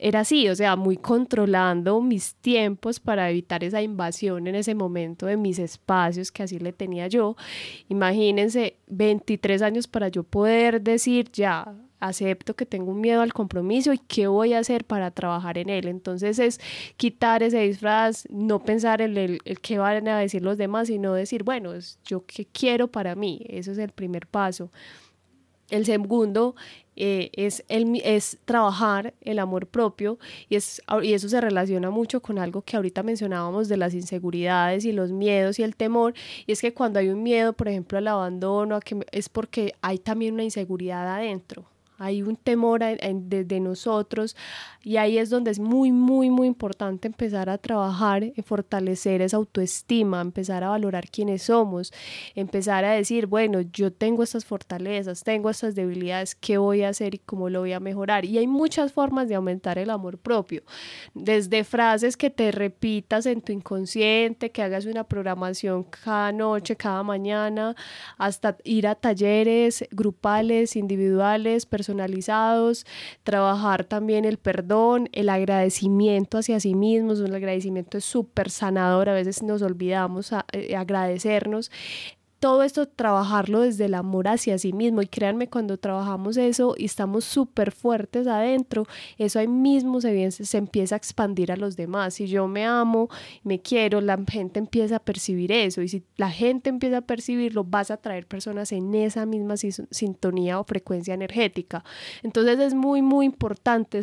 era así, o sea, muy controlando mis tiempos para evitar esa invasión en ese momento de mis espacios, que así le tenía yo. Imagínense, 23 años para yo poder decir, ya, acepto que tengo un miedo al compromiso y qué voy a hacer para trabajar en él. Entonces es quitar ese disfraz, no pensar en el, el qué van a decir los demás, sino decir, bueno, yo qué quiero para mí. Eso es el primer paso. El segundo eh, es, el, es trabajar el amor propio y, es, y eso se relaciona mucho con algo que ahorita mencionábamos de las inseguridades y los miedos y el temor. Y es que cuando hay un miedo, por ejemplo, al abandono, a que, es porque hay también una inseguridad adentro hay un temor desde nosotros y ahí es donde es muy, muy, muy importante empezar a trabajar en fortalecer esa autoestima, empezar a valorar quiénes somos, empezar a decir, bueno, yo tengo estas fortalezas, tengo estas debilidades, ¿qué voy a hacer y cómo lo voy a mejorar? Y hay muchas formas de aumentar el amor propio, desde frases que te repitas en tu inconsciente, que hagas una programación cada noche, cada mañana, hasta ir a talleres grupales, individuales, personalizados, trabajar también el perdón el agradecimiento hacia sí mismos, un agradecimiento es súper sanador, a veces nos olvidamos eh, agradecernos todo esto trabajarlo desde el amor hacia sí mismo y créanme cuando trabajamos eso y estamos súper fuertes adentro, eso ahí mismo se, se empieza a expandir a los demás. Si yo me amo, me quiero, la gente empieza a percibir eso y si la gente empieza a percibirlo, vas a traer personas en esa misma sintonía o frecuencia energética. Entonces es muy, muy importante,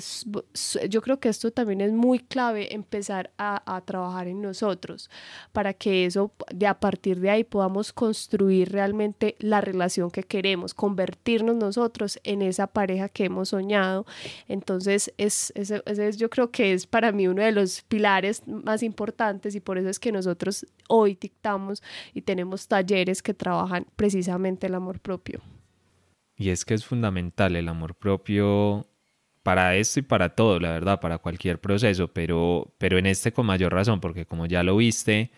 yo creo que esto también es muy clave empezar a, a trabajar en nosotros para que eso, de a partir de ahí podamos construir construir realmente la relación que queremos, convertirnos nosotros en esa pareja que hemos soñado. Entonces, es, es, yo creo que es para mí uno de los pilares más importantes y por eso es que nosotros hoy dictamos y tenemos talleres que trabajan precisamente el amor propio. Y es que es fundamental el amor propio para esto y para todo, la verdad, para cualquier proceso, pero, pero en este con mayor razón, porque como ya lo viste,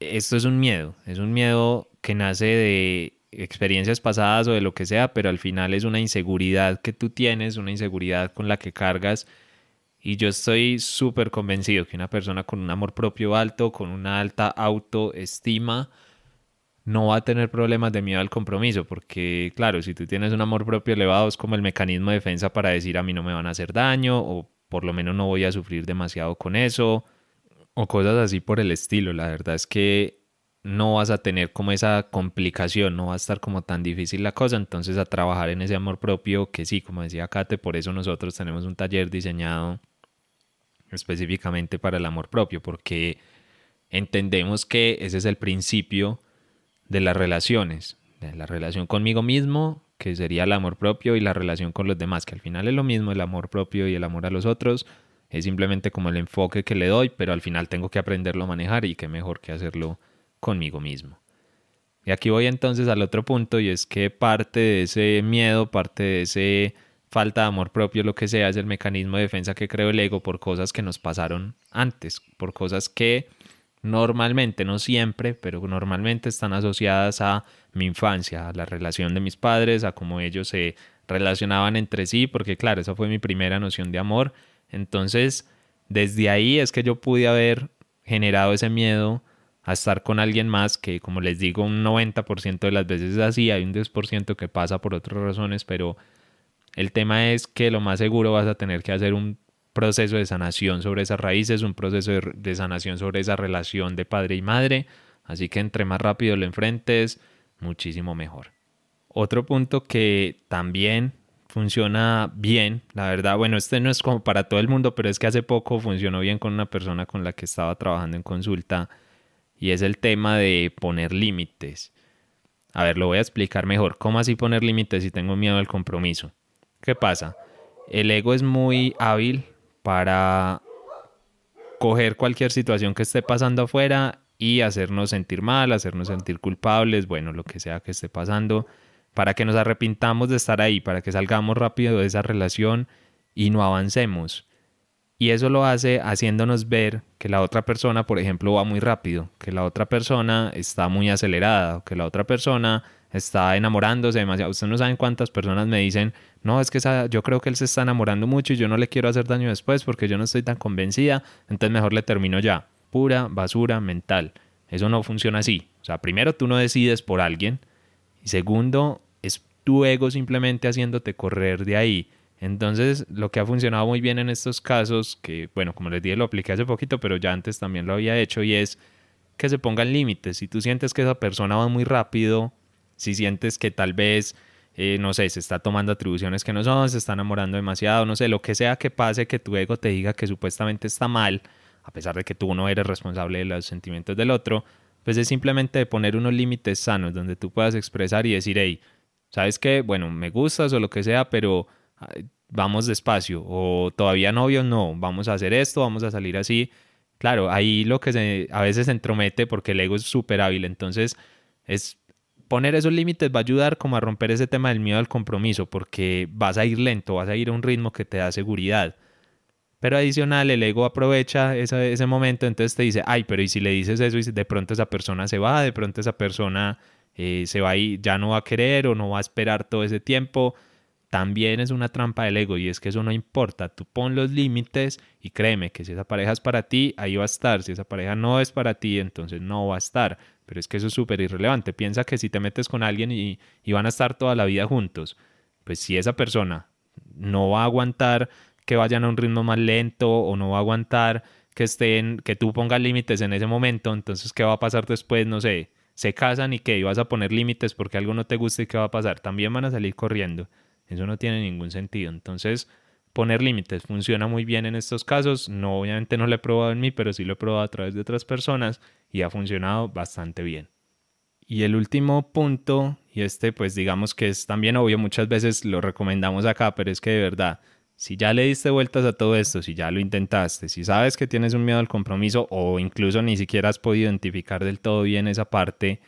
esto es un miedo, es un miedo que nace de experiencias pasadas o de lo que sea, pero al final es una inseguridad que tú tienes, una inseguridad con la que cargas. Y yo estoy súper convencido que una persona con un amor propio alto, con una alta autoestima, no va a tener problemas de miedo al compromiso, porque claro, si tú tienes un amor propio elevado es como el mecanismo de defensa para decir a mí no me van a hacer daño o por lo menos no voy a sufrir demasiado con eso o cosas así por el estilo. La verdad es que no vas a tener como esa complicación, no va a estar como tan difícil la cosa, entonces a trabajar en ese amor propio que sí, como decía Kate, por eso nosotros tenemos un taller diseñado específicamente para el amor propio, porque entendemos que ese es el principio de las relaciones, la relación conmigo mismo, que sería el amor propio, y la relación con los demás, que al final es lo mismo, el amor propio y el amor a los otros, es simplemente como el enfoque que le doy, pero al final tengo que aprenderlo a manejar y qué mejor que hacerlo conmigo mismo. Y aquí voy entonces al otro punto y es que parte de ese miedo, parte de ese falta de amor propio, lo que sea, es el mecanismo de defensa que creo el ego por cosas que nos pasaron antes, por cosas que normalmente, no siempre, pero normalmente están asociadas a mi infancia, a la relación de mis padres, a cómo ellos se relacionaban entre sí, porque claro, esa fue mi primera noción de amor. Entonces, desde ahí es que yo pude haber generado ese miedo a estar con alguien más que, como les digo, un 90% de las veces es así, hay un 10% que pasa por otras razones, pero el tema es que lo más seguro vas a tener que hacer un proceso de sanación sobre esas raíces, un proceso de, sanación sobre esa relación de padre y madre. Así que entre más rápido lo enfrentes, muchísimo mejor. Otro punto que también funciona bien, la verdad, bueno, este no es como para todo el mundo, pero es que hace poco funcionó bien con una persona con la que estaba trabajando en consulta y es el tema de poner límites. A ver, lo voy a explicar mejor. ¿Cómo así poner límites si tengo miedo al compromiso? ¿Qué pasa? El ego es muy hábil para coger cualquier situación que esté pasando afuera y hacernos sentir mal, hacernos sentir culpables, bueno, lo que sea que esté pasando, para que nos arrepintamos de estar ahí, para que salgamos rápido de esa relación y no avancemos. Y eso lo hace haciéndonos ver que la otra persona, por ejemplo, va muy rápido, que la otra persona está muy acelerada, que la otra persona está enamorándose demasiado. Ustedes no saben cuántas personas me dicen, no, es que yo creo que él se está enamorando mucho y yo no le quiero hacer daño después porque yo no estoy tan convencida, entonces mejor le termino ya. Pura basura mental. Eso no funciona así. O sea, primero tú no decides por alguien y segundo tu ego simplemente haciéndote correr de ahí. Entonces, lo que ha funcionado muy bien en estos casos, que bueno, como les dije, lo apliqué hace poquito, pero ya antes también lo había hecho, y es que se pongan límites. Si tú sientes que esa persona va muy rápido, si sientes que tal vez, eh, no sé, se está tomando atribuciones que no son, se está enamorando demasiado, no sé, lo que sea que pase, que tu ego te diga que supuestamente está mal, a pesar de que tú no eres responsable de los sentimientos del otro, pues es simplemente poner unos límites sanos donde tú puedas expresar y decir, hey, ¿sabes qué? Bueno, me gustas o lo que sea, pero vamos despacio, o todavía novios, no, vamos a hacer esto, vamos a salir así. Claro, ahí lo que a veces se entromete porque el ego es súper hábil, entonces es poner esos límites va a ayudar como a romper ese tema del miedo al compromiso, porque vas a ir lento, vas a ir a un ritmo que te da seguridad. Pero adicional, el ego aprovecha ese, ese momento, entonces te dice, ay, pero ¿y si le dices eso y de pronto esa persona se va, de pronto esa persona eh, se va y ya no va a querer o no va a esperar todo ese tiempo? También es una trampa del ego y es que eso no importa, tú pon los límites y créeme que si esa pareja es para ti, ahí va a estar, si esa pareja no es para ti, entonces no va a estar. Pero es que eso es súper irrelevante. Piensa que si te metes con alguien y, van a estar toda la vida juntos, pues si esa persona no va a aguantar que vayan a un ritmo más lento o no va a aguantar que estén, que tú pongas límites en ese momento, entonces ¿qué va a pasar después? No sé, se casan y qué, y vas a poner límites porque algo no te gusta y qué va a pasar, también van a salir corriendo. Eso no tiene ningún sentido. Entonces, poner límites funciona muy bien en estos casos. No, obviamente no lo he probado en mí, pero sí lo he probado a través de otras personas y ha funcionado bastante bien. Y el último punto, y este pues digamos que es también obvio, muchas veces lo recomendamos acá, pero es que de verdad, si ya le diste vueltas a todo esto, si ya lo intentaste, si sabes que tienes un miedo al compromiso o incluso ni siquiera has podido identificar del todo bien esa parte,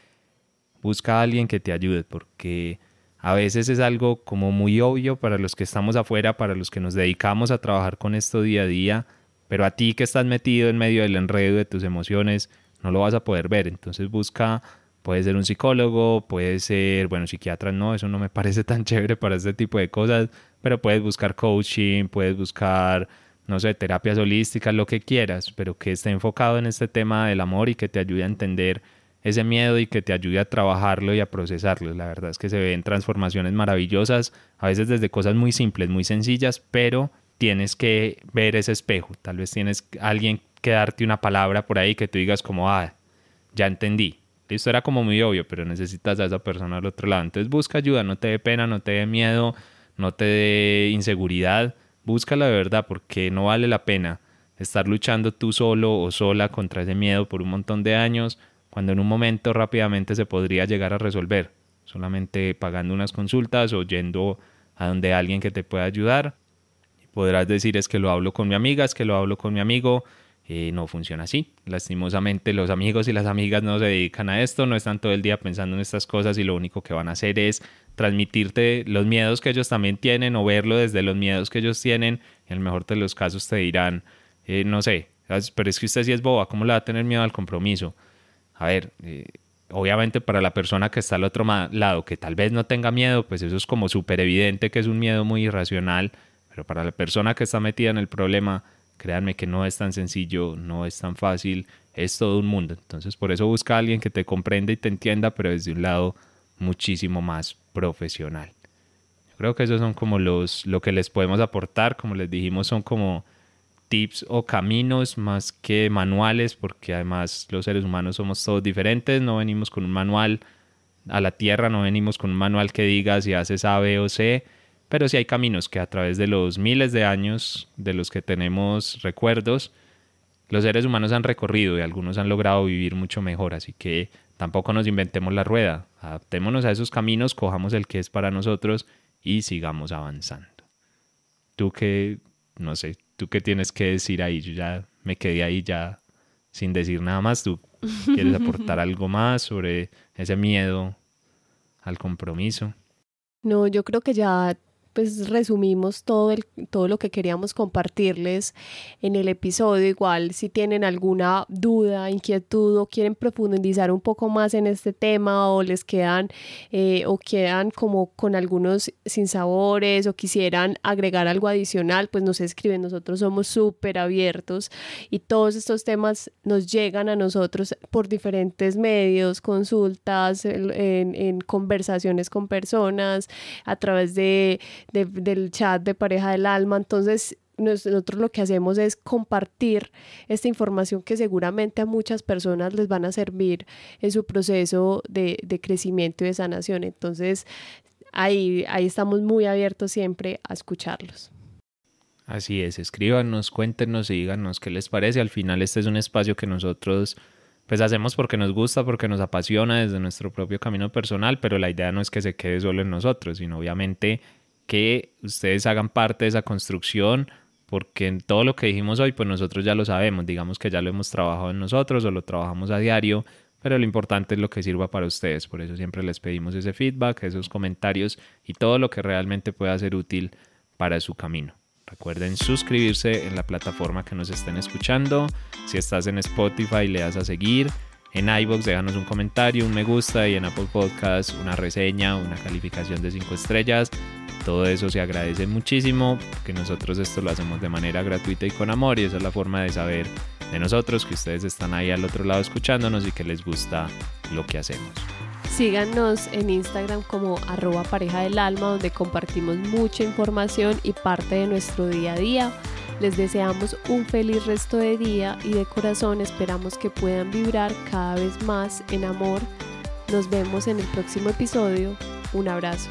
busca a alguien que te ayude, porque a veces es algo como muy obvio para los que estamos afuera, para los que nos dedicamos a trabajar con esto día a día, pero a ti que estás metido en medio del enredo de tus emociones, no lo vas a poder ver. Entonces busca, puede ser un psicólogo, puede ser, bueno, psiquiatra, no, eso no me parece tan chévere para este tipo de cosas, pero puedes buscar coaching, puedes buscar, no sé, terapias holísticas, lo que quieras, pero que esté enfocado en este tema del amor y que te ayude a entender ese miedo y que te ayude a trabajarlo y a procesarlo. La verdad es que se ven transformaciones maravillosas, a veces desde cosas muy simples, muy sencillas, pero tienes que ver ese espejo. Tal vez tienes alguien que darte una palabra por ahí que tú digas como, ah, ya entendí. Esto era como muy obvio, pero necesitas a esa persona al otro lado. Entonces busca ayuda, no te dé pena, no te dé miedo, no te dé inseguridad. Búscala de verdad porque no vale la pena estar luchando tú solo o sola contra ese miedo por un montón de años cuando en un momento rápidamente se podría llegar a resolver, solamente pagando unas consultas o yendo a donde alguien que te pueda ayudar. Podrás decir es que lo hablo con mi amiga, es que lo hablo con mi amigo. Eh, no funciona así. Lastimosamente los amigos y las amigas no se dedican a esto, no están todo el día pensando en estas cosas y lo único que van a hacer es transmitirte los miedos que ellos también tienen o verlo desde los miedos que ellos tienen. En el mejor de los casos te dirán, eh, no sé, pero es que usted sí es boba, ¿cómo le va a tener miedo al compromiso? a ver, eh, obviamente para la persona que está al otro lado, que tal vez no tenga miedo, pues eso es como súper evidente que es un miedo muy irracional, pero para la persona que está metida en el problema, créanme que no es tan sencillo, no es tan fácil, es todo un mundo. Entonces por eso busca a alguien que te comprenda y te entienda, pero desde un lado muchísimo más profesional. Yo creo que esos son como los, lo que les podemos aportar, como les dijimos, son como tips o caminos más que manuales, porque además los seres humanos somos todos diferentes, no venimos con un manual a la tierra, no venimos con un manual que diga si haces A, o C, pero sí hay caminos que a través de los miles de años de los que tenemos recuerdos, los seres humanos han recorrido y algunos han logrado vivir mucho mejor, así que tampoco nos inventemos la rueda, adaptémonos a esos caminos, cojamos el que es para nosotros y sigamos avanzando. Tú que, no sé, ¿Tú qué tienes que decir ahí? Yo ya me quedé ahí ya sin decir nada más. ¿Tú quieres aportar algo más sobre ese miedo al compromiso? No, yo creo que ya pues resumimos todo, el, todo lo que queríamos compartirles en el episodio. Igual si tienen alguna duda, inquietud o quieren profundizar un poco más en este tema o les quedan eh, o quedan como con algunos sinsabores o quisieran agregar algo adicional, pues nos escriben. Nosotros somos súper abiertos y todos estos temas nos llegan a nosotros por diferentes medios, consultas, en, en conversaciones con personas, a través de del chat de pareja del alma. Entonces, nosotros lo que hacemos es compartir esta información que seguramente a muchas personas les van a servir en su proceso de, crecimiento y de sanación. Entonces, ahí, ahí estamos muy abiertos siempre a escucharlos. Así es, escríbanos, cuéntenos y díganos qué les parece. Al final este es un espacio que nosotros pues hacemos porque nos gusta, porque nos apasiona desde nuestro propio camino personal, pero la idea no es que se quede solo en nosotros, sino obviamente que ustedes hagan parte de esa construcción, porque en todo lo que dijimos hoy, pues nosotros ya lo sabemos, digamos que ya lo hemos trabajado en nosotros o lo trabajamos a diario, pero lo importante es lo que sirva para ustedes, por eso siempre les pedimos ese feedback, esos comentarios y todo lo que realmente pueda ser útil para su camino. Recuerden suscribirse en la plataforma que nos estén escuchando. Si estás en Spotify, le das a seguir. En iBox déjanos un comentario, un me gusta y en Apple Podcast una reseña, una calificación de 5 estrellas todo eso se agradece muchísimo, que nosotros esto lo hacemos de manera gratuita y con amor y esa es la forma de saber de nosotros que ustedes están ahí al otro lado escuchándonos y que les gusta lo que hacemos. Síganos en Instagram como arroba pareja del alma donde compartimos mucha información y parte de nuestro día a día. Les deseamos un feliz resto de día y de corazón esperamos que puedan vibrar cada vez más en amor. Nos vemos en el próximo episodio. Un abrazo.